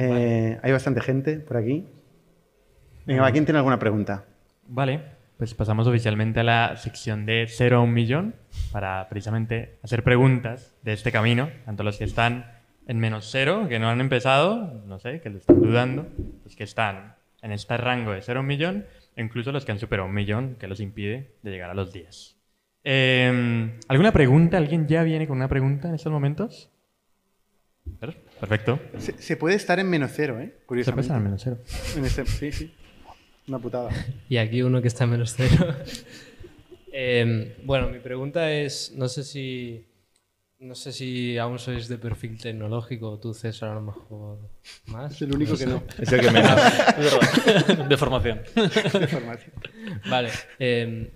Eh, hay bastante gente por aquí. Venga, va, ¿quién tiene alguna pregunta? Vale, pues pasamos oficialmente a la sección de 0 a 1 millón para precisamente hacer preguntas de este camino, tanto los que están en menos 0, que no han empezado, no sé, que lo están dudando, los que están en este rango de 0 a 1 millón, e incluso los que han superado un millón, que los impide de llegar a los 10. Eh, ¿Alguna pregunta? ¿Alguien ya viene con una pregunta en estos momentos? Perfecto. Se, se puede estar en menos cero, ¿eh? Se Curiosamente. puede estar en menos 0. En este- sí, sí. Una putada. Y aquí uno que está en menos cero. Em, bueno, mi pregunta es, no sé si no sé si aún sois de perfil tecnológico, tú César a lo mejor más. Es el único que no. Es el que menos. Es verdad. De formación. de formación. Vale. em,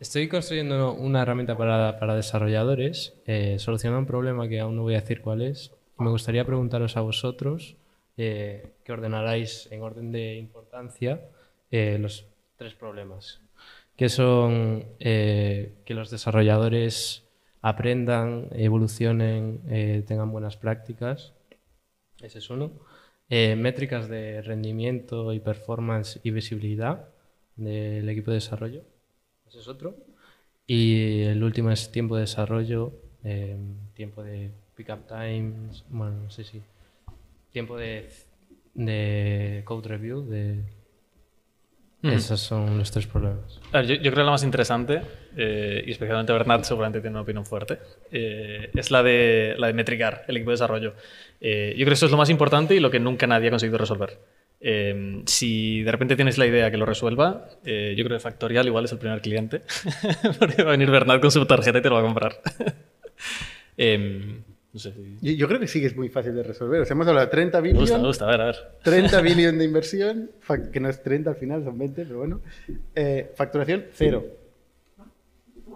estoy construyendo una herramienta para, para desarrolladores, eh, soluciona un problema que aún no voy a decir cuál es. Me gustaría preguntaros a vosotros eh, que ordenaráis en orden de importancia eh, los tres problemas. Que son eh, que los desarrolladores aprendan, evolucionen, eh, tengan buenas prácticas. Ese es uno. Métricas de rendimiento y performance y visibilidad del equipo de desarrollo. Ese es otro. Y el último es tiempo de desarrollo, eh, tiempo de pick-up times, bueno, no sé si. Tiempo de, de code review, de. Esos son los tres problemas. Ver, yo, yo creo que la más interesante, eh, y especialmente Bernat seguramente tiene una opinión fuerte, eh, es la de, la de metricar el equipo de desarrollo. Eh, yo creo que eso es lo más importante y lo que nunca nadie ha conseguido resolver. Eh, si de repente tienes la idea que lo resuelva, eh, yo creo que Factorial igual es el primer cliente, porque va a venir Bernat con su tarjeta y te lo va a comprar. Em, no sé si... Yo, yo creo que sí que es muy fácil de resolver. O sea, hemos hablado de 30 Me gusta, me gusta, a ver, a ver. 30 billion de inversión, que no es 30 al final, son 20, pero bueno. Eh, facturación, cero.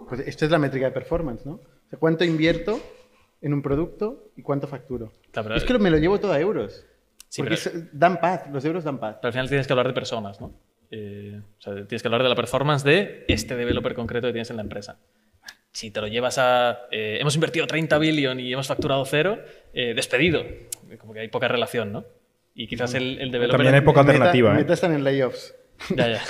Pues esto es la métrica de performance, ¿no? O sea, ¿cuánto invierto en un producto y cuánto facturo? Claro, es que me lo llevo todo a euros. Sí, porque pero- es- dan paz, los euros dan paz. Pero al final tienes que hablar de personas, ¿no? Eh, o sea, tienes que hablar de la performance de este developer concreto que tienes en la empresa. Si te lo llevas a... eh, hemos invertido 30 billion y hemos facturado cero, eh, despedido. Como que hay poca relación, ¿no? Y quizás el, el developer... También hay poca En Meta- alternativa, en ¿eh? Meta están en layoffs. Ya, ya.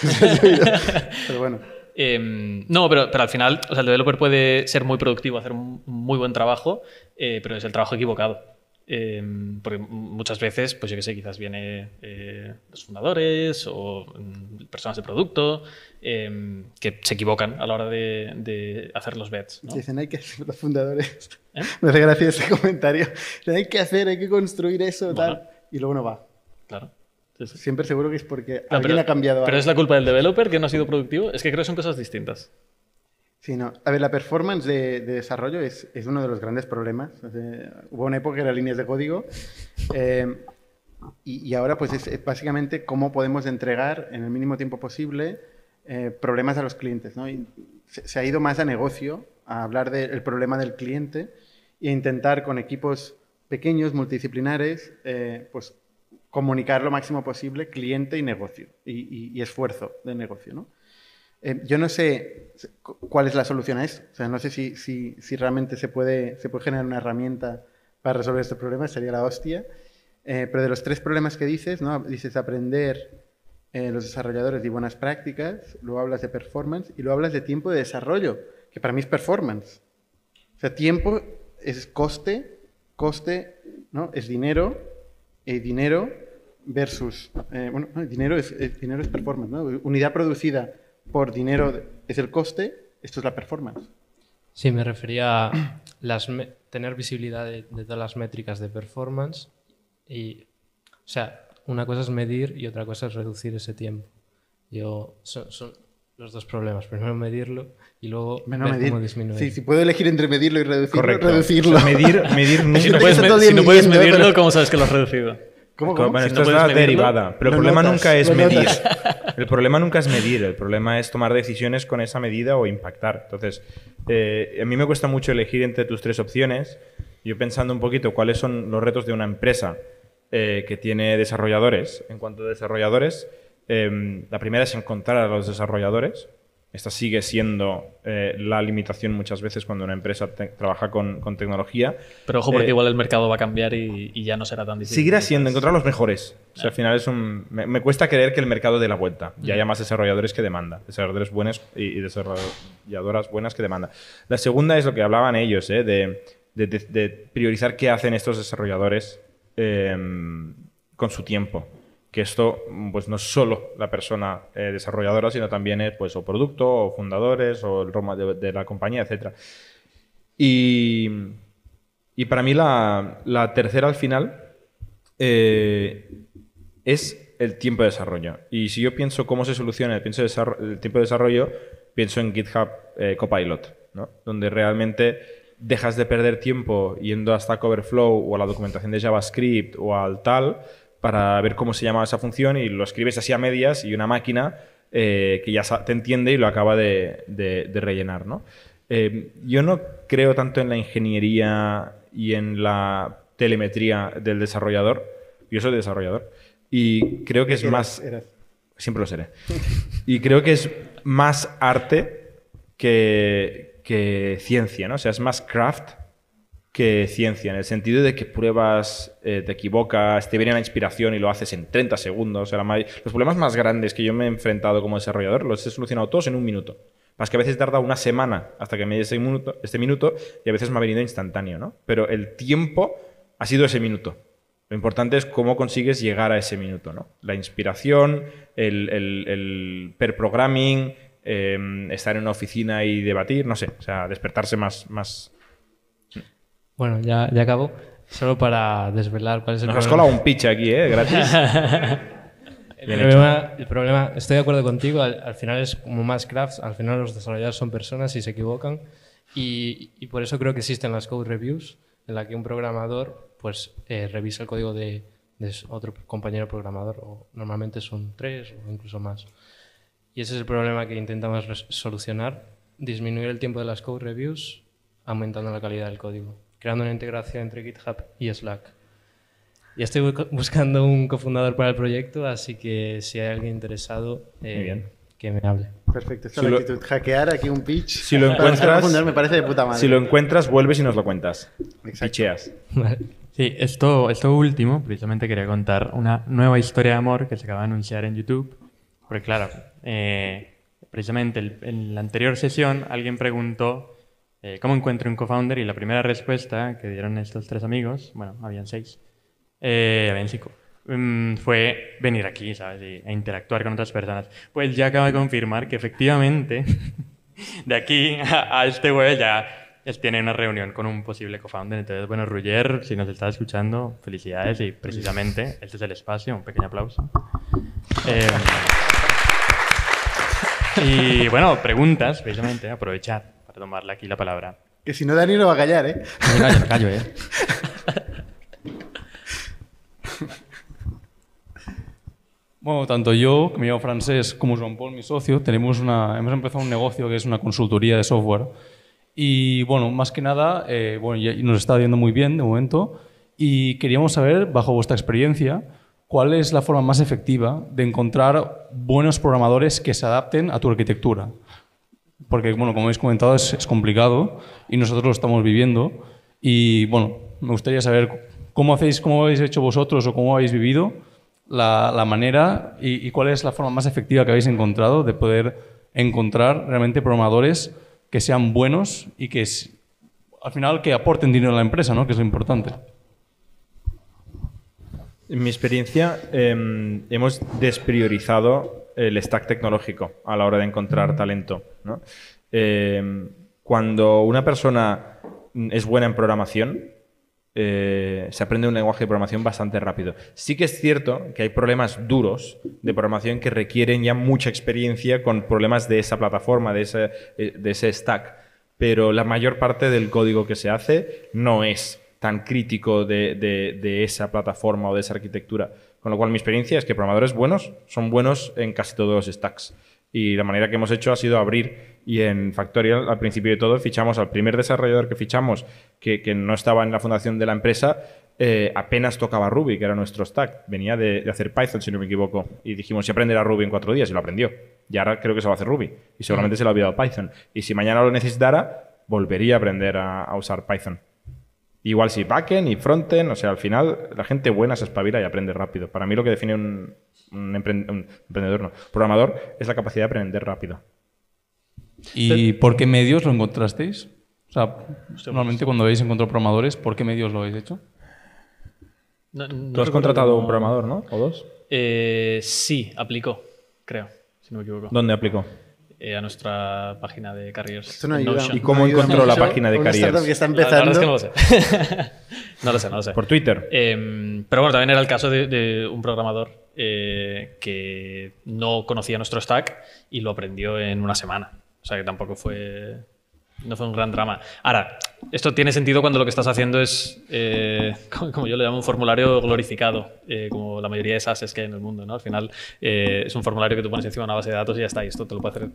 Pero bueno. Em, no, pero, pero al final, o sea, el developer puede ser muy productivo, hacer un muy buen trabajo, eh, pero es el trabajo equivocado. Em, porque muchas veces, pues yo qué sé, quizás viene eh, los fundadores o mm, personas de producto em, que se equivocan a la hora de, de hacer los bets. ¿no? Dicen, hay que hacer los fundadores. ¿Eh? Me hace gracia ese comentario. Hay que hacer, hay que construir eso, Bueno. tal. Y luego no va. Claro. Sí, sí. Siempre seguro que es porque No, alguien pero, ha cambiado pero algo. es la culpa del developer que no ha sido productivo. Es que creo que son cosas distintas. Sí, no. A ver, la performance de, de desarrollo es, es uno de los grandes problemas. O sea, hubo una época que era líneas de código eh, y, y ahora pues es, es básicamente cómo podemos entregar en el mínimo tiempo posible eh, problemas a los clientes. ¿no? Y se, se ha ido más a negocio, a hablar del problema del cliente e intentar con equipos pequeños, multidisciplinares, eh, pues comunicar lo máximo posible cliente y negocio y- y esfuerzo de negocio. ¿no? Eh, yo no sé cu- cuál es la solución a eso. O sea, no sé si, si, si realmente se puede, se puede generar una herramienta para resolver este problema, sería la hostia. Eh, pero de los tres problemas que dices, ¿no? dices aprender eh, los desarrolladores y buenas prácticas, luego hablas de performance y luego hablas de tiempo de desarrollo, que para mí es performance. O sea, tiempo es coste, coste ¿no? es dinero, y dinero versus, eh, bueno, no, dinero es, es- dinero es performance, ¿no? Unidad producida por dinero es el coste, esto es la performance. Sí, me refería a las tener visibilidad de, de todas las métricas de performance y, o sea, una cosa es medir y otra cosa es reducir ese tiempo. Yo, son, son los dos problemas. Primero medirlo y luego Menos ver medir. cómo disminuir. Sí, si puedo elegir entre medirlo y reducirlo, Correcto. reducirlo. O sea, medir, medir Si nunca. no que puedes, está me- todo si no puedes midiendo, medirlo, pero- ¿cómo sabes que lo has reducido? ¿Cómo, cómo? Bueno, Si esto no es la medirlo, derivada. Pero el problema notas, nunca es medir. El problema nunca es medir. El problema es tomar decisiones con esa medida o impactar. Entonces, eh, a mí me cuesta mucho elegir entre tus tres opciones. Yo pensando un poquito cuáles son los retos de una empresa eh, que tiene desarrolladores. En cuanto a desarrolladores, eh, la primera es encontrar a los desarrolladores. Esta sigue siendo eh, la limitación muchas veces cuando una empresa trabaja con, con tecnología. Pero ojo, porque Eh, igual el mercado va a cambiar y, y ya no será tan difícil. Seguirá siendo encontrar los mejores. O sea, al final es un. Me, me cuesta creer que el mercado dé la vuelta y haya más desarrolladores que demanda. Desarrolladores buenos y, y desarrolladoras buenas que demanda. La segunda es lo que hablaban ellos, ¿eh? de, de- de- de priorizar qué hacen estos desarrolladores eh, con su tiempo. Que esto, pues no es solo la persona eh, desarrolladora, sino también es pues, o producto, o fundadores, o el roma de, la compañía, etcétera. Y, y para mí la, la tercera al final eh, es el tiempo de desarrollo. Y si yo pienso cómo se soluciona el, el tiempo de desarrollo, pienso en GitHub eh, Copilot, ¿no? donde realmente dejas de perder tiempo yendo a Stack Overflow o a la documentación de JavaScript o al tal para ver cómo se llama esa función y lo escribes así a medias y una máquina eh, que ya te entiende y lo acaba de, de- de rellenar. ¿no? Eh, yo no creo tanto en la ingeniería y en la telemetría del desarrollador. Yo soy desarrollador y creo que es más... Siempre lo seré. Y creo que es más arte que, que ciencia, ¿no? O sea, es más craft que ciencia, en el sentido de que pruebas, eh, te equivocas, te viene la inspiración y lo haces en 30 segundos. Los problemas más grandes que yo me he enfrentado como desarrollador los he solucionado todos en un minuto. Más que a veces tarda una semana hasta que me minuto, este minuto y a veces me ha venido instantáneo, ¿no? Pero el tiempo ha sido ese minuto. Lo importante es cómo consigues llegar a ese minuto, ¿no? La inspiración, el, el, el per programming, eh, estar en una oficina y debatir, no sé, o sea, despertarse más, más... Bueno, ya, ya acabo. Solo para desvelar cuál es el Nos has problema. colado un pitch aquí, ¿eh? Gratis. El problema, el problema, estoy de acuerdo contigo, al, al final es como más crafts, al final los desarrolladores son personas y se equivocan y, y por eso creo que existen las code reviews en la que un programador pues eh, revisa el código de, de otro compañero programador o normalmente son tres o incluso más. Y ese es el problema que intentamos solucionar, disminuir el tiempo de las code reviews aumentando la calidad del código, creando una integración entre GitHub y Slack. Y estoy bu- buscando un cofundador para el proyecto, así que si hay alguien interesado, eh, Muy bien. que me hable. Perfecto, esta Si es la lo- actitud. Hackear aquí un pitch. Si lo encuentras- me parece de puta madre. si lo encuentras, vuelves y nos lo cuentas. Exacto. Picheas. Vale. Sí, esto, esto último, precisamente quería contar una nueva historia de amor que se acaba de anunciar en YouTube. Porque claro, eh, precisamente el- en la anterior sesión alguien preguntó eh, cómo encuentro un co-founder y la primera respuesta que dieron estos tres amigos, bueno, habían seis, eh, habían cinco, mm, fue venir aquí, ¿sabes? Y- e interactuar con otras personas. Pues ya acaba de confirmar que efectivamente de aquí a, a este jueves ya es- tiene una reunión con un posible co-founder. Entonces, bueno, Ruyer, si nos estás escuchando, felicidades y precisamente este es el espacio, un pequeño aplauso. Eh, y bueno, preguntas, precisamente, aprovechar para tomarle aquí la palabra. Que si no, Dani lo va a callar, ¿eh? Me callo, me callo, ¿eh? Bueno, tanto yo, que me llamo Francés, como Joan Paul, mi socio, tenemos una, hemos empezado un negocio que es una consultoría de software. Y bueno, más que nada, eh, bueno, ya- nos está yendo muy bien de momento y queríamos saber, bajo vuestra experiencia, cuál es la forma más efectiva de encontrar buenos programadores que se adapten a tu arquitectura. Porque, bueno, como habéis comentado, es, es complicado y nosotros lo estamos viviendo. Y, bueno, me gustaría saber cómo hacéis, cómo habéis hecho vosotros o cómo habéis vivido la, la manera y, y cuál es la forma más efectiva que habéis encontrado de poder encontrar realmente programadores que sean buenos y que, al final, que aporten dinero a la empresa, ¿no? Que es lo importante. En mi experiencia, eh, hemos despriorizado el stack tecnológico a la hora de encontrar talento. ¿no? Eh, cuando una persona es buena en programación, eh, se aprende un lenguaje de programación bastante rápido. Sí que es cierto que hay problemas duros de programación que requieren ya mucha experiencia con problemas de esa plataforma, de ese, eh, de ese stack, pero la mayor parte del código que se hace no es tan crítico de, de- de esa plataforma o de esa arquitectura. Con lo cual mi experiencia es que programadores buenos son buenos en casi todos los stacks. Y la manera que hemos hecho ha sido abrir y en Factorial, al principio de todo, fichamos al primer desarrollador que fichamos, que, que no estaba en la fundación de la empresa, eh, apenas tocaba Ruby, que era nuestro stack. Venía de, de hacer Python, si no me equivoco. Y dijimos, si aprenderá Ruby en cuatro días, y lo aprendió. Y ahora creo que se va a hacer Ruby. Y seguramente se lo ha olvidado Python. Y si mañana lo necesitara, volvería a aprender a, a usar Python. Igual si backend y frontend, o sea, al final la gente buena se espabila y aprende rápido. Para mí lo que define un, un empren- un emprendedor, no, programador, es la capacidad de aprender rápido. ¿Y por qué medios lo encontrasteis? O sea, normalmente cuando habéis encontrado programadores, ¿por qué medios lo habéis hecho? No- no Tú has contratado un programador, ¿no? ¿O dos? Eh, sí, aplicó, creo, si no me equivoco. ¿Dónde aplicó? Eh, a nuestra página de Carriers. Esto no en ayuda. Notion. ¿Y cómo no ayuda encontró la página de Careers? que está La- la verdad empezando. es que no lo sé. no lo sé, no lo sé. Por Twitter. Eh, pero bueno, también era el caso de, de un programador eh, que no conocía nuestro stack y lo aprendió en una semana. O sea que tampoco fue, no fue un gran drama. Ahora, esto tiene sentido cuando lo que estás haciendo es, eh, como yo le llamo, un formulario glorificado, eh, como la mayoría de SaaS que hay en el mundo. ¿no? Al final eh, es un formulario que tú pones encima de una base de datos y ya está. Y esto te lo puede hacer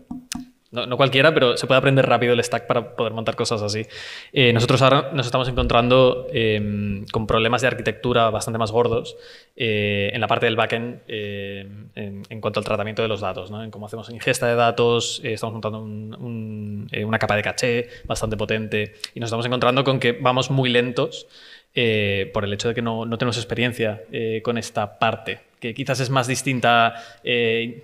no, cualquiera, pero se puede aprender rápido el stack para poder montar cosas así. Eh, nosotros ahora nos estamos encontrando eh, con problemas de arquitectura bastante más gordos eh, en la parte del backend eh, en, en cuanto al tratamiento de los datos, ¿no? en cómo hacemos ingesta de datos, estamos montando un- un- una capa de caché bastante potente y nos estamos encontrando con que vamos muy lentos por el hecho de que no, tenemos experiencia con esta parte, que quizás es más distinta eh,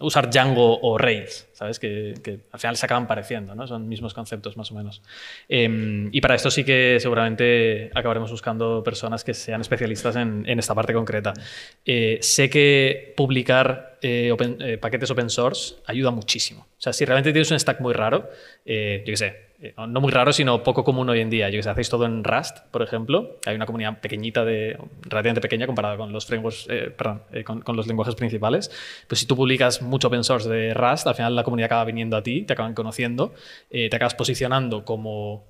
usar Django o Rails, ¿sabes? Que, al final se acaban pareciendo, ¿no? Son mismos conceptos más o menos. Eh, y para esto sí que seguramente acabaremos buscando personas que sean especialistas en, esta parte concreta. Eh, sé que publicar eh, paquetes open source ayuda muchísimo. O sea, si realmente tienes un stack muy raro, yo qué sé, eh, no muy raro, sino poco común hoy en día. Yo que sé, hacéis todo en Rust, por ejemplo. Hay una comunidad pequeñita, de, relativamente pequeña comparada con los frameworks, eh, eh, con, los lenguajes principales. Pues si tú publicas mucho open source de Rust, al final la comunidad acaba viniendo a ti, te acaban conociendo, te acabas posicionando como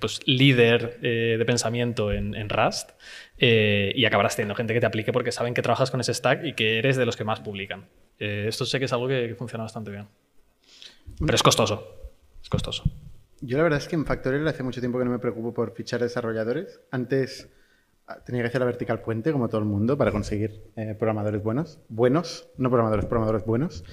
pues, líder de pensamiento en, Rust y acabarás teniendo gente que te aplique porque saben que trabajas con ese stack y que eres de los que más publican. Esto sé que es algo que, que funciona bastante bien. Pero es costoso. Es costoso. Yo la verdad es que en Factorial hace mucho tiempo que no me preocupo por fichar desarrolladores. Antes ah, tenía que hacer la vertical puente, como todo el mundo, para conseguir eh, programadores buenos. Buenos, no programadores, programadores buenos.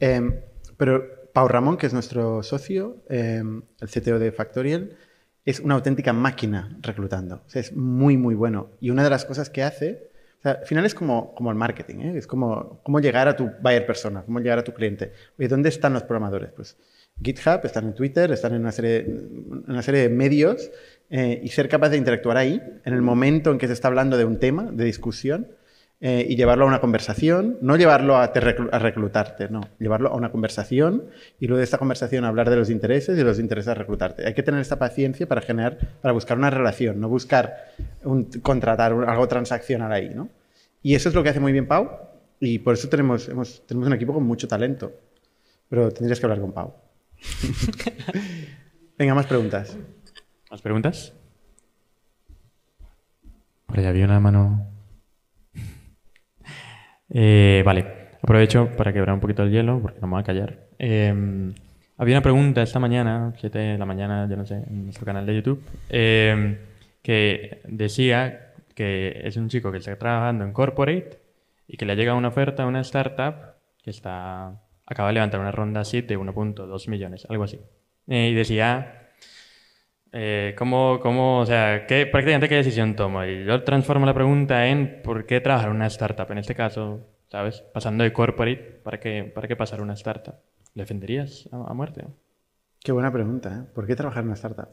Eh, pero Pau Ramón, que es nuestro socio, eh, el CTO de Factorial, es una auténtica máquina reclutando. O sea, es muy, muy bueno. Y una de las cosas que hace, o sea, al final es como, como el marketing, ¿eh? es como cómo llegar a tu buyer persona, cómo llegar a tu cliente. Oye, ¿dónde están los programadores? Pues GitHub, están en Twitter, están en una serie, una serie de medios eh, y ser capaz de interactuar ahí en el momento en que se está hablando de un tema, de discusión, eh, y llevarlo a una conversación, no llevarlo a, te a reclutarte, no, llevarlo a una conversación y luego de esta conversación hablar de los intereses y los intereses a reclutarte. Hay que tener esta paciencia para generar, para buscar una relación, no buscar un- contratar un- algo transaccional ahí, ¿no? Y eso es lo que hace muy bien Pau y por eso tenemos, hemos- tenemos un equipo con mucho talento. Pero tendrías que hablar con Pau. Venga, más preguntas. ¿Más preguntas? Por ahí había una mano. Eh, vale, aprovecho para quebrar un poquito el hielo, porque no me voy a callar. Eh, había una pregunta esta mañana, 7 de la mañana, yo no sé, en nuestro canal de YouTube, eh, que decía que es un chico que está trabajando en corporate y que le ha llegado una oferta a una startup que está acaba de levantar una ronda seed de 1.2 millones, algo así. Eh, y decía, eh, ¿cómo, cómo, o sea, qué, prácticamente qué decisión tomo? Y yo transformo la pregunta en ¿por qué trabajar en una startup? En este caso, ¿sabes? Pasando de corporate, ¿para qué, para qué pasar a una startup? ¿Le defenderías a, a muerte? Qué buena pregunta, ¿eh? ¿Por qué trabajar en una startup?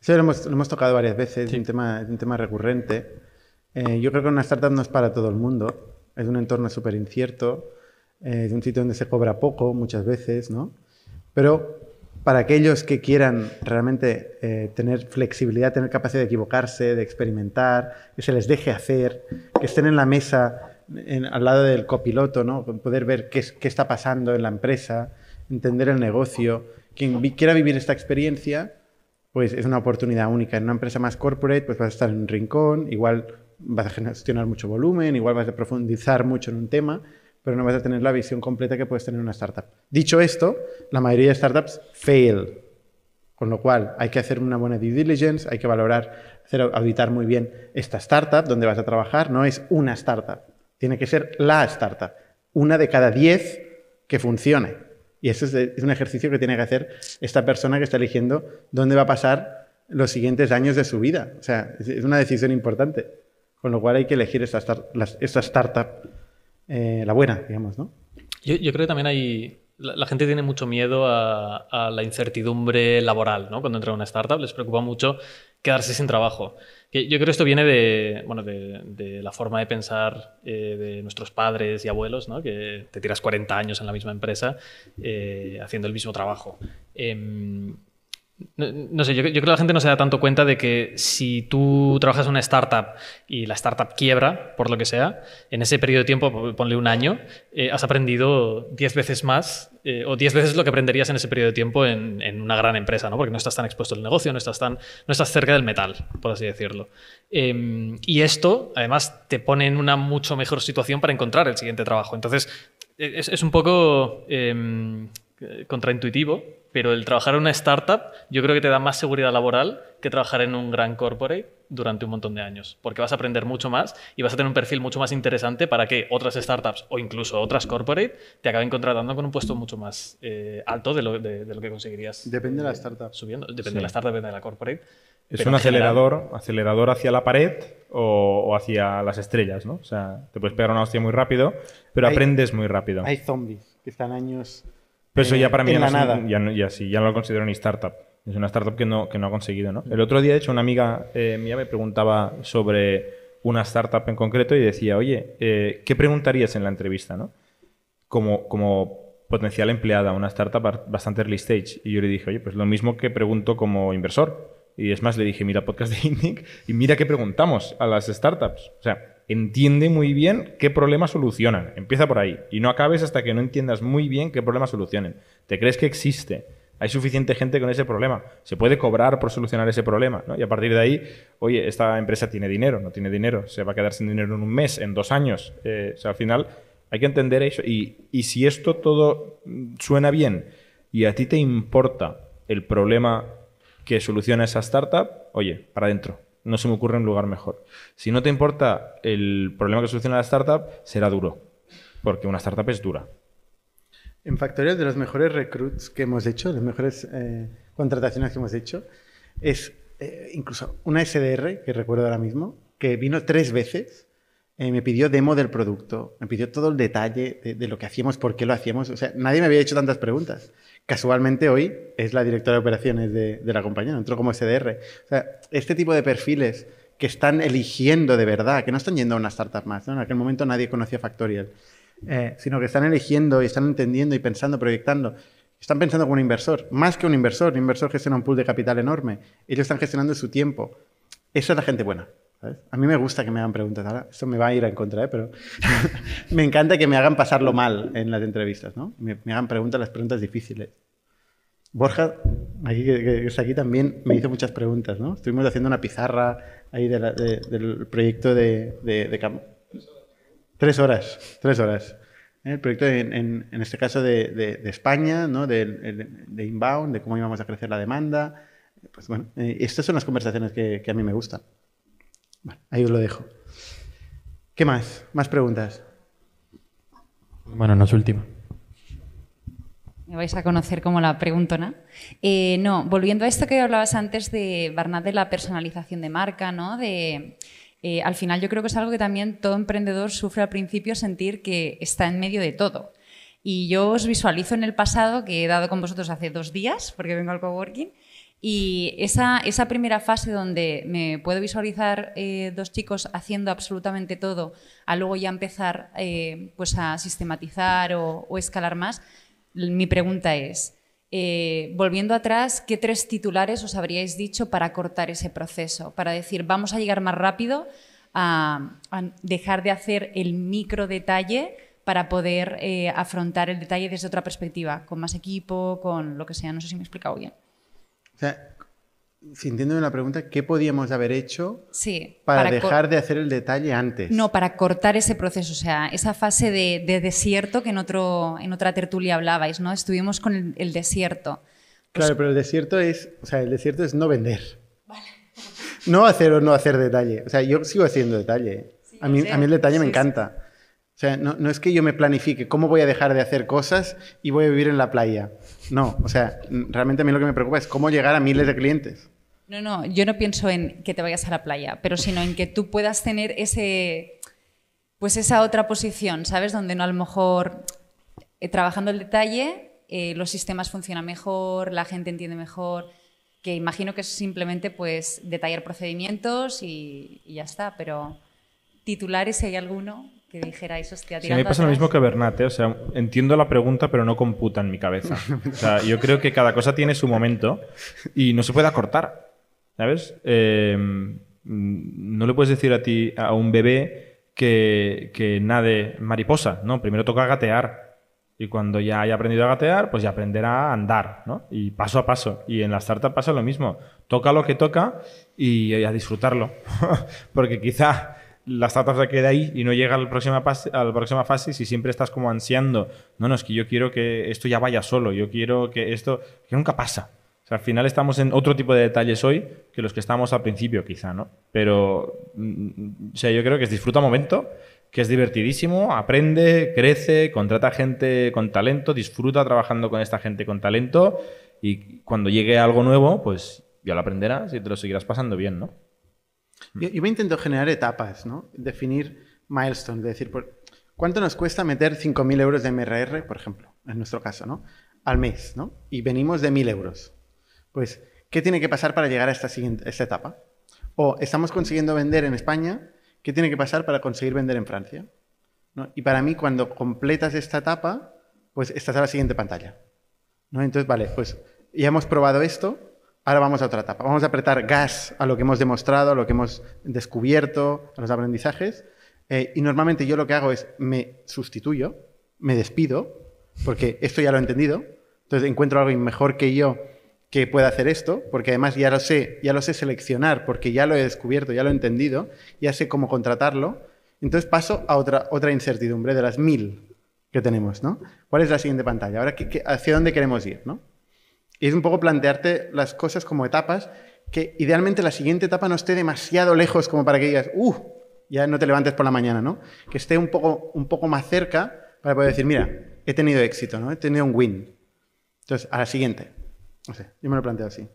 Eso lo hemos, lo hemos tocado varias veces, es un tema, es un tema recurrente. Eh, yo creo que una startup no es para todo el mundo, es un entorno súper incierto, eh, es un sitio donde se cobra poco muchas veces, ¿no? Pero para aquellos que quieran realmente eh, tener flexibilidad, tener capacidad de equivocarse, de experimentar, que se les deje hacer, que estén en la mesa al lado del copiloto, ¿no? poder ver qué, qué está pasando en la empresa, entender el negocio. Quien quiera vivir esta experiencia, pues es una oportunidad única. En una empresa más corporate, pues vas a estar en un rincón, igual vas a gestionar mucho volumen, igual vas a profundizar mucho en un tema, pero no vas a tener la visión completa que puedes tener en una startup. Dicho esto, la mayoría de startups fail. Con lo cual, hay que hacer una buena due diligence, hay que valorar, hacer auditar muy bien esta startup donde vas a trabajar. No es una startup, tiene que ser la startup. Una de cada diez que funcione. Y eso es, un ejercicio que tiene que hacer esta persona que está eligiendo dónde va a pasar los siguientes años de su vida. O sea, es- una decisión importante. Con lo cual hay que elegir esta, esta startup, eh, la buena, digamos, ¿no? Yo, creo que también hay. La, gente tiene mucho miedo a, a la incertidumbre laboral, ¿no? Cuando entra en una startup, les preocupa mucho quedarse sin trabajo. Yo creo que esto viene de, bueno, de la forma de pensar eh, de nuestros padres y abuelos, ¿no? Que te tiras 40 años en la misma empresa eh, haciendo el mismo trabajo. Em, no, sé, yo, creo que la gente no se da tanto cuenta de que si tú trabajas en una startup y la startup quiebra, por lo que sea, en ese periodo de tiempo, ponle un año, eh, has aprendido 10 veces más eh, o 10 veces lo que aprenderías en ese periodo de tiempo en, una gran empresa, ¿no? porque no estás tan expuesto al negocio, no estás, tan, no estás cerca del metal, por así decirlo. Em, y esto, además, te pone en una mucho mejor situación para encontrar el siguiente trabajo. Entonces, eh, es, un poco em, contraintuitivo, pero el trabajar en una startup yo creo que te da más seguridad laboral que trabajar en un gran corporate durante un montón de años, porque vas a aprender mucho más y vas a tener un perfil mucho más interesante para que otras startups o incluso otras corporate te acaben contratando con un puesto mucho más eh, alto de lo, de- de lo que conseguirías Depende de la startup. subiendo. Depende de la startup, depende de la corporate. Es pero un general- acelerador, acelerador hacia la pared o, o hacia las estrellas, ¿no? O sea, te puedes pegar una hostia muy rápido, pero Hay- aprendes muy rápido. Hay zombies que están años Pero eso ya para mí ya, no es nada. ya, no, ya sí, ya no lo considero ni startup. Es una startup que no, que no ha conseguido, ¿no? El otro día, de hecho, una amiga eh, mía me preguntaba sobre una startup en concreto y decía, oye, eh, ¿qué preguntarías en la entrevista, no? Como, como potencial empleada a una startup bastante early stage. Y yo le dije, oye, pues lo mismo que pregunto como inversor. Y es más, le dije, mira podcast de INNIC y mira qué preguntamos a las startups. O sea, entiende muy bien qué problemas solucionan. Empieza por ahí. Y no acabes hasta que no entiendas muy bien qué problemas solucionen. ¿Te crees que existe? Hay suficiente gente con ese problema. Se puede cobrar por solucionar ese problema. ¿no? Y a partir de ahí, oye, esta empresa tiene dinero, no tiene dinero. Se va a quedar sin dinero en un mes, en dos años. Eh, o sea, al final hay que entender eso. Y, y si esto todo suena bien y a ti te importa el problema que soluciona esa startup, oye, para adentro. No se me ocurre un lugar mejor. Si no te importa el problema que soluciona la startup, será duro. Porque una startup es dura. En Factorial, de los mejores recruits que hemos hecho, las mejores eh, contrataciones que hemos hecho, es eh, incluso una SDR, que recuerdo ahora mismo, que vino tres veces, eh, me pidió demo del producto, me pidió todo el detalle de, de lo que hacíamos, por qué lo hacíamos. O sea, nadie me había hecho tantas preguntas. Casualmente hoy es la directora de operaciones de, la compañía, entró como SDR. O sea, este tipo de perfiles que están eligiendo de verdad, que no están yendo a una startup más. ¿no? En aquel momento nadie conocía Factorial. Eh, sino que están eligiendo y están entendiendo y pensando, proyectando. Están pensando como un inversor, más que un inversor. Un inversor gestiona un pool de capital enorme. Ellos están gestionando su tiempo. Eso es la gente buena. A mí me gusta que me hagan preguntas. Ahora, esto me va a ir en contra, ¿eh? pero me encanta que me hagan pasarlo mal en las entrevistas. ¿no? Me, hagan preguntas, las preguntas difíciles. Borja, aquí, que, que está aquí también, me hizo muchas preguntas. ¿no? Estuvimos haciendo una pizarra ahí del proyecto de, de, de Cam- Tres horas, tres horas. El proyecto en, este caso de, España, ¿no? de, inbound, de cómo íbamos a crecer la demanda. Pues bueno, eh, estas son las conversaciones que a mí me gustan. Bueno, ahí os lo dejo. ¿Qué más? ¿Más preguntas? Bueno, no es última. Me vais a conocer como la preguntona. Eh, no, volviendo a esto que hablabas antes de Bernat de la personalización de marca, ¿no? De, eh, al final yo creo que es algo que también todo emprendedor sufre al principio sentir que está en medio de todo. Y yo os visualizo en el pasado que he dado con vosotros hace dos días, porque vengo al coworking, y esa, primera fase donde me puedo visualizar eh, dos chicos haciendo absolutamente todo, a luego ya empezar eh, pues a sistematizar o, escalar más, mi pregunta es, eh, volviendo atrás, ¿qué tres titulares os habríais dicho para cortar ese proceso? Para decir, vamos a llegar más rápido a, a dejar de hacer el micro detalle para poder afrontar el detalle desde otra perspectiva, con más equipo, con lo que sea. No sé si me he explicado bien. O sea, sintiéndome la pregunta, ¿qué podíamos haber hecho Sí. para, co- dejar de hacer el detalle antes? No, para cortar ese proceso, o sea, esa fase de, de desierto que en, otro, en otra tertulia hablabais, ¿no? Estuvimos con el, el desierto. Claro, pero el desierto es, o sea, el desierto es no vender. No hacer o no hacer detalle. O sea, yo sigo haciendo detalle. a, mí, a mí el detalle me encanta. O sea, no, no, es que yo me planifique cómo voy a dejar de hacer cosas y voy a vivir en la playa. No, o sea, realmente a mí lo que me preocupa es cómo llegar a miles de clientes. No, no, yo no pienso en que te vayas a la playa, pero sino en que tú puedas tener ese, pues esa otra posición, ¿sabes? Donde no a lo mejor eh, trabajando el detalle, eh, los sistemas funcionan mejor, la gente entiende mejor, que imagino que es simplemente pues detallar procedimientos y, y ya está, pero titulares si hay alguno que dijerais, hostia, sí, a mí pasa lo mismo que Bernat, ¿eh? o sea, entiendo la pregunta, pero no computa en mi cabeza. O sea, yo creo que cada cosa tiene su momento y no se puede acortar, ¿sabes? Eh, no le puedes decir a ti, a un bebé, que, que nade mariposa, ¿no? Primero toca gatear. Y cuando ya haya aprendido a gatear, pues ya aprenderá a andar, ¿no? Y paso a paso. Y en la startup pasa lo mismo. Toca lo que toca y a disfrutarlo. Porque quizá la startup se queda ahí y no llega a la, próxima fase, a próxima fase si siempre estás como ansiando, no, no, es que yo quiero que esto ya vaya solo, yo quiero que esto, que nunca pasa. O sea, al final estamos en otro tipo de detalles hoy que los que estábamos al principio quizá, ¿no? Pero, o sea, yo creo que es disfruta momento, que es divertidísimo, aprende, crece, contrata gente con talento, disfruta trabajando con esta gente con talento y cuando llegue algo nuevo, pues ya lo aprenderás y te lo seguirás pasando bien, ¿no? Yo, yo me intento generar etapas, ¿no? Definir milestones, es decir, ¿cuánto nos cuesta meter 5.000 euros de MRR, por ejemplo, en nuestro caso, ¿no? Al mes, ¿no? Y venimos de 1.000 euros. Pues, ¿qué tiene que pasar para llegar a esta, siguiente, esta etapa? O estamos consiguiendo vender en España, ¿qué tiene que pasar para conseguir vender en Francia? ¿No? Y para mí, cuando completas esta etapa, pues estás a la siguiente pantalla. ¿no? Entonces, vale, pues ya hemos probado esto, Ahora vamos a otra etapa. Vamos a apretar gas a lo que hemos demostrado, a lo que hemos descubierto, a los aprendizajes. Eh, y normalmente yo lo que hago es me sustituyo, me despido, porque esto ya lo he entendido. Entonces encuentro algo mejor que yo que pueda hacer esto, porque además ya lo sé, ya lo sé seleccionar, porque ya lo he descubierto, ya lo he entendido, ya sé cómo contratarlo. Entonces paso a otra, otra incertidumbre de las mil que tenemos, ¿no? ¿Cuál es la siguiente pantalla? Ahora, ¿qué, qué, ¿hacia dónde queremos ir, no? Y es un poco plantearte las cosas como etapas, que idealmente la siguiente etapa no esté demasiado lejos como para que digas, ¡uh! Ya no te levantes por la mañana, ¿no? Que esté un poco, un poco más cerca para poder decir, mira, he tenido éxito, ¿no? He tenido un win. Entonces, a la siguiente. No sé, yo me lo planteo así.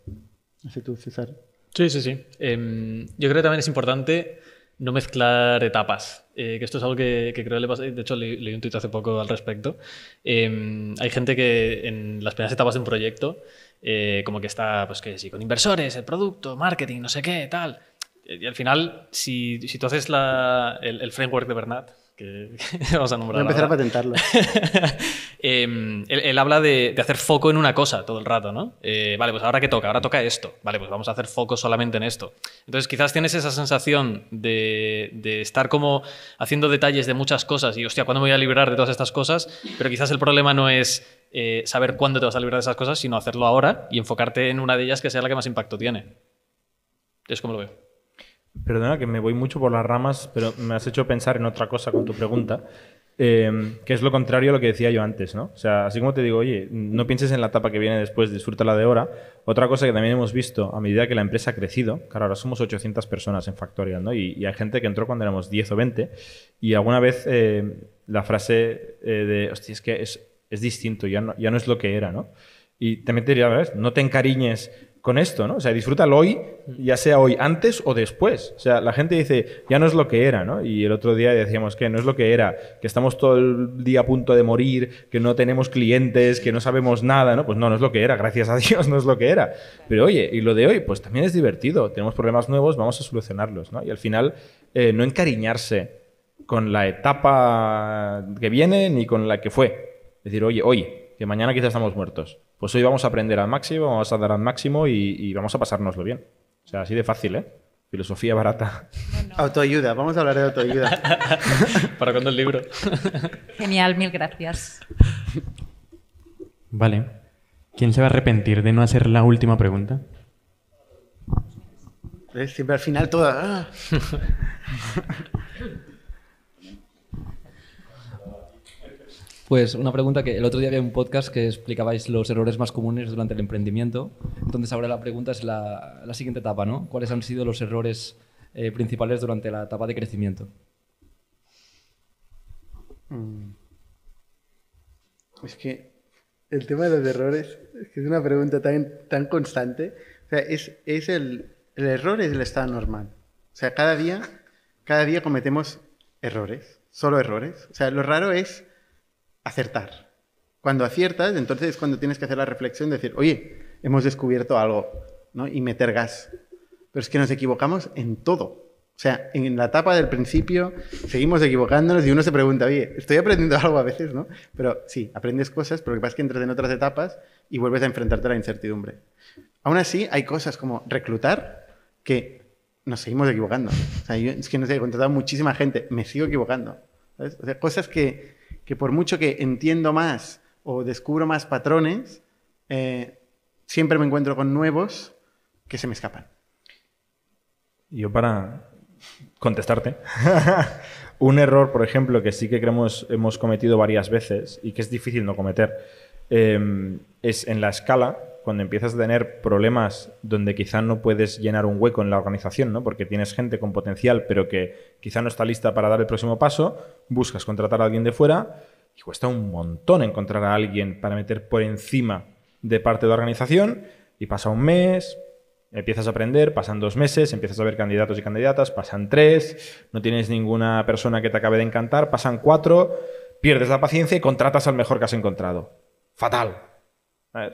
No tú, César. Sí, sí, sí. Eh, yo creo que también es importante no mezclar etapas. Eh, que esto es algo que, que, creo que le pasa. De hecho, leí, leí un tuit hace poco al respecto. Eh, hay gente que en las primeras etapas de un proyecto, eh, como que está, pues que sí, con inversores, el producto, marketing, no sé qué, tal. Y al final, si, si tú haces la, el, el, framework de Bernat, que, que vamos a nombrar. Voy a empezar ahora. a patentarlo. eh, él, él, habla de, de, hacer foco en una cosa todo el rato, ¿no? Eh, vale, pues ahora que toca, ahora toca esto. Vale, pues vamos a hacer foco solamente en esto. Entonces, quizás tienes esa sensación de, de estar como haciendo detalles de muchas cosas y, hostia, ¿cuándo me voy a librar de todas estas cosas? Pero quizás el problema no es eh, saber cuándo te vas a librar de esas cosas, sino hacerlo ahora y enfocarte en una de ellas que sea la que más impacto tiene. Es como lo veo. Perdona que me voy mucho por las ramas, pero me has hecho pensar en otra cosa con tu pregunta, eh, que es lo contrario a lo que decía yo antes, ¿no? O sea, así como te digo, oye, no pienses en la etapa que viene después, disfrútala de ahora. Otra cosa que también hemos visto a medida que la empresa ha crecido, claro, ahora somos 800 personas en Factorial, ¿no? Y, y hay gente que entró cuando éramos 10 o 20, y alguna vez eh, la frase eh, de, hostia, es que es, es distinto, ya no, ya no es lo que era, ¿no? Y también te diría. No te encariñes con esto, ¿no? O sea, disfrútalo hoy, ya sea hoy antes o después. O sea, la gente dice, ya no es lo que era, ¿no? Y el otro día decíamos que no es lo que era, que estamos todo el día a punto de morir, que no tenemos clientes, que no sabemos nada, ¿no? Pues no, no es lo que era, gracias a Dios no es lo que era. Pero oye, y lo de hoy, pues también es divertido, tenemos problemas nuevos, vamos a solucionarlos, ¿no? Y al final, eh, no encariñarse con la etapa que viene ni con la que fue. Es decir, oye, hoy, que mañana quizás estamos muertos. Pues hoy vamos a aprender al máximo, vamos a dar al máximo y, y vamos a pasárnoslo bien. O sea, así de fácil, ¿eh? Filosofía barata. No, no. Autoayuda, vamos a hablar de autoayuda. Para cuando el libro. Genial, mil gracias. Vale. ¿Quién se va a arrepentir de no hacer la última pregunta? ¿Ves? Siempre al final toda. Pues una pregunta que el otro día había un podcast que explicabais los errores más comunes durante el emprendimiento. Entonces ahora la pregunta es la, siguiente etapa, ¿no? ¿Cuáles han sido los errores eh, principales durante la etapa de crecimiento? Mm. Es que el tema de los errores es que es una pregunta tan, tan constante. O sea, es, es el, el error es el estado normal. O sea, cada día, cada día cometemos errores, solo errores. O sea, lo raro es acertar. Cuando aciertas, entonces es cuando tienes que hacer la reflexión de decir, oye, hemos descubierto algo, ¿no? Y meter gas. Pero es que nos equivocamos en todo. O sea, en la etapa del principio seguimos equivocándonos y uno se pregunta, oye, estoy aprendiendo algo a veces, ¿no? Pero sí, aprendes cosas, pero lo que pasa es que entras en otras etapas y vuelves a enfrentarte a la incertidumbre. Aún así, hay cosas como reclutar que nos seguimos equivocando. O sea, yo es que no sé, he contratado muchísima gente, me sigo equivocando. ¿sabes? O sea, cosas que, que por mucho que entiendo más o descubro más patrones, eh, siempre me encuentro con nuevos que se me escapan. Yo para contestarte, un error, por ejemplo, que sí que creemos hemos cometido varias veces y que es difícil no cometer, eh, es en la escala, cuando empiezas a tener problemas donde quizá no puedes llenar un hueco en la organización, ¿no? porque tienes gente con potencial pero que quizá no está lista para dar el próximo paso, buscas contratar a alguien de fuera y cuesta un montón encontrar a alguien para meter por encima de parte de la organización y pasa un mes, Empiezas a aprender, pasan dos meses, empiezas a ver candidatos y candidatas, pasan tres, no tienes ninguna persona que te acabe de encantar, pasan cuatro, pierdes la paciencia y contratas al mejor que has encontrado. Fatal.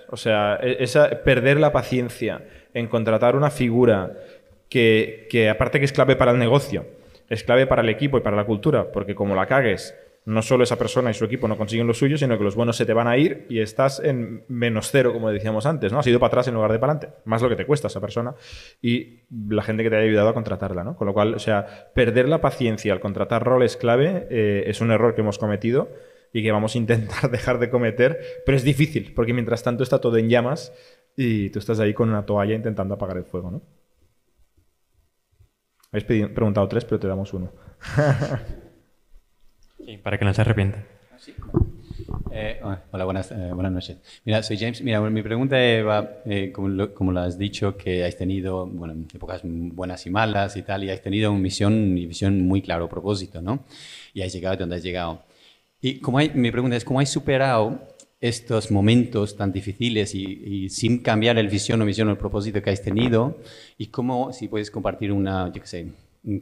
O sea, e- perder la paciencia en contratar una figura que, que aparte que es clave para el negocio, es clave para el equipo y para la cultura, porque como la cagues, no solo esa persona y su equipo no consiguen lo suyo, sino que los buenos se te van a ir y estás en menos cero, como decíamos antes, ¿no? Has ido para atrás en lugar de para adelante. Más lo que te cuesta esa persona y la gente que te haya ayudado a contratarla, ¿no? Con lo cual, o sea, perder la paciencia al contratar roles clave eh, es un error que hemos cometido y que vamos a intentar dejar de cometer, pero es difícil, porque mientras tanto está todo en llamas y tú estás ahí con una toalla intentando apagar el fuego, ¿no? Habéis preguntado tres, pero te damos uno. Sí, para que no se arrepienta. Eh, hola, buenas, eh, buenas noches. Mira, soy James. Mira, mi pregunta va, eh, como, lo, como lo has dicho, que has tenido, bueno, épocas buenas y malas y tal, y has tenido una misión y visión muy claro, propósito, ¿no? Y has llegado donde has llegado. Y como hay, mi pregunta es, ¿cómo has superado estos momentos tan difíciles y, y sin cambiar el visión o misión o el propósito que has tenido? Y cómo, si puedes compartir una, yo qué sé,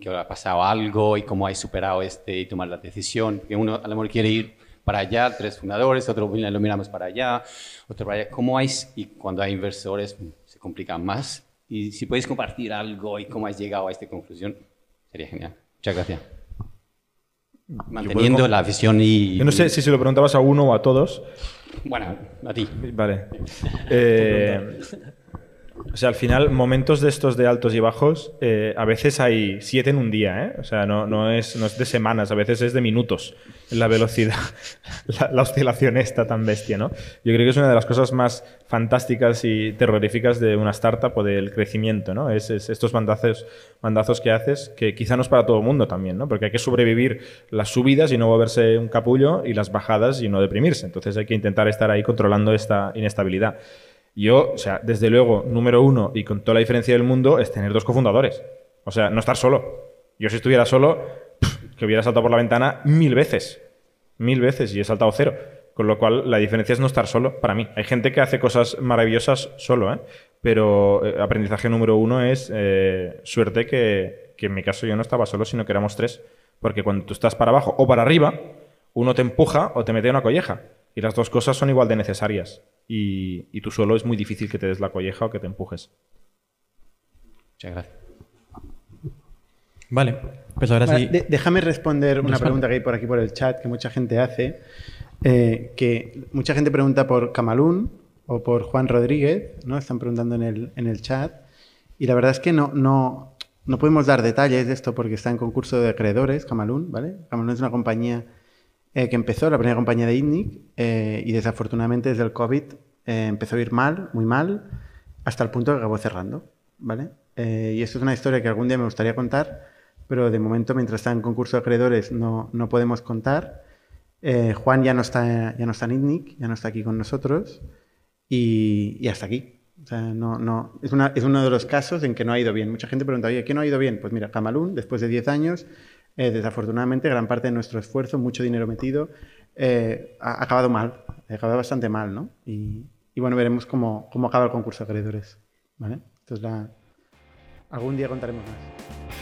que ha pasado algo y cómo has superado este y tomar la decisión, que uno a lo mejor quiere ir para allá, tres fundadores, otro lo miramos para allá, otro para allá. ¿Cómo has, y cuando hay inversores se complica más? Y si puedes compartir algo y cómo has llegado a esta conclusión, sería genial. Muchas gracias. Manteniendo puedo- la visión y... Yo no sé si se lo preguntabas a uno o a todos. Bueno, a ti. Vale. Eh, o sea, al final, momentos de estos de altos y bajos, eh, a veces hay siete en un día, ¿eh? O sea, no, no, es, no es de semanas, a veces es de minutos la velocidad, la, la oscilación esta tan bestia, ¿no? Yo creo que es una de las cosas más fantásticas y terroríficas de una startup o del crecimiento, ¿no? Es, es estos bandazos, bandazos que haces, que quizá no es para todo el mundo también, ¿no? Porque hay que sobrevivir las subidas y no volverse un capullo y las bajadas y no deprimirse. Entonces hay que intentar estar ahí controlando esta inestabilidad. Yo, o sea, desde luego, número uno y con toda la diferencia del mundo es tener dos cofundadores. O sea, no estar solo. Yo si estuviera solo, que hubiera saltado por la ventana mil veces. Mil veces y he saltado cero. Con lo cual, la diferencia es no estar solo, para mí. Hay gente que hace cosas maravillosas solo, ¿eh? Pero eh, aprendizaje número uno es eh, suerte que, que en mi caso yo no estaba solo, sino que éramos tres. Porque cuando tú estás para abajo o para arriba, uno te empuja o te mete una colleja. Y las dos cosas son igual de necesarias. Y, y tú solo es muy difícil que te des la colleja o que te empujes. Muchas gracias. Vale, pues ahora Vale, sí. de- déjame responder una Responde. pregunta que hay por aquí por el chat que mucha gente hace. eh, que mucha gente pregunta por Camalún o por Juan Rodríguez, ¿no? Están preguntando en el, en el chat. Y la verdad es que no, no, no podemos dar detalles de esto porque está en concurso de acreedores, Camalún, ¿vale? Camalún es una compañía eh, que empezó, la primera compañía de ITNIC, eh, y desafortunadamente desde el COVID eh, empezó a ir mal, muy mal, hasta el punto que acabó cerrando, ¿vale? Y esto es una historia que algún día me gustaría contar, pero de momento, mientras está en concurso de acreedores, no, no podemos contar. Juan ya no, está, ya no está en ITNIC, ya no está aquí con nosotros y, y hasta aquí. O sea, no, no, es, una, es uno de los casos en que no ha ido bien. Mucha gente pregunta, oye, ¿qué no ha ido bien? Pues mira, Camalún, después de 10 años, eh, desafortunadamente, gran parte de nuestro esfuerzo, mucho dinero metido, eh, ha acabado mal, ha acabado bastante mal, ¿no? Y, y bueno, veremos cómo, cómo acaba el concurso de acreedores, ¿vale? Entonces, la... algún día contaremos más.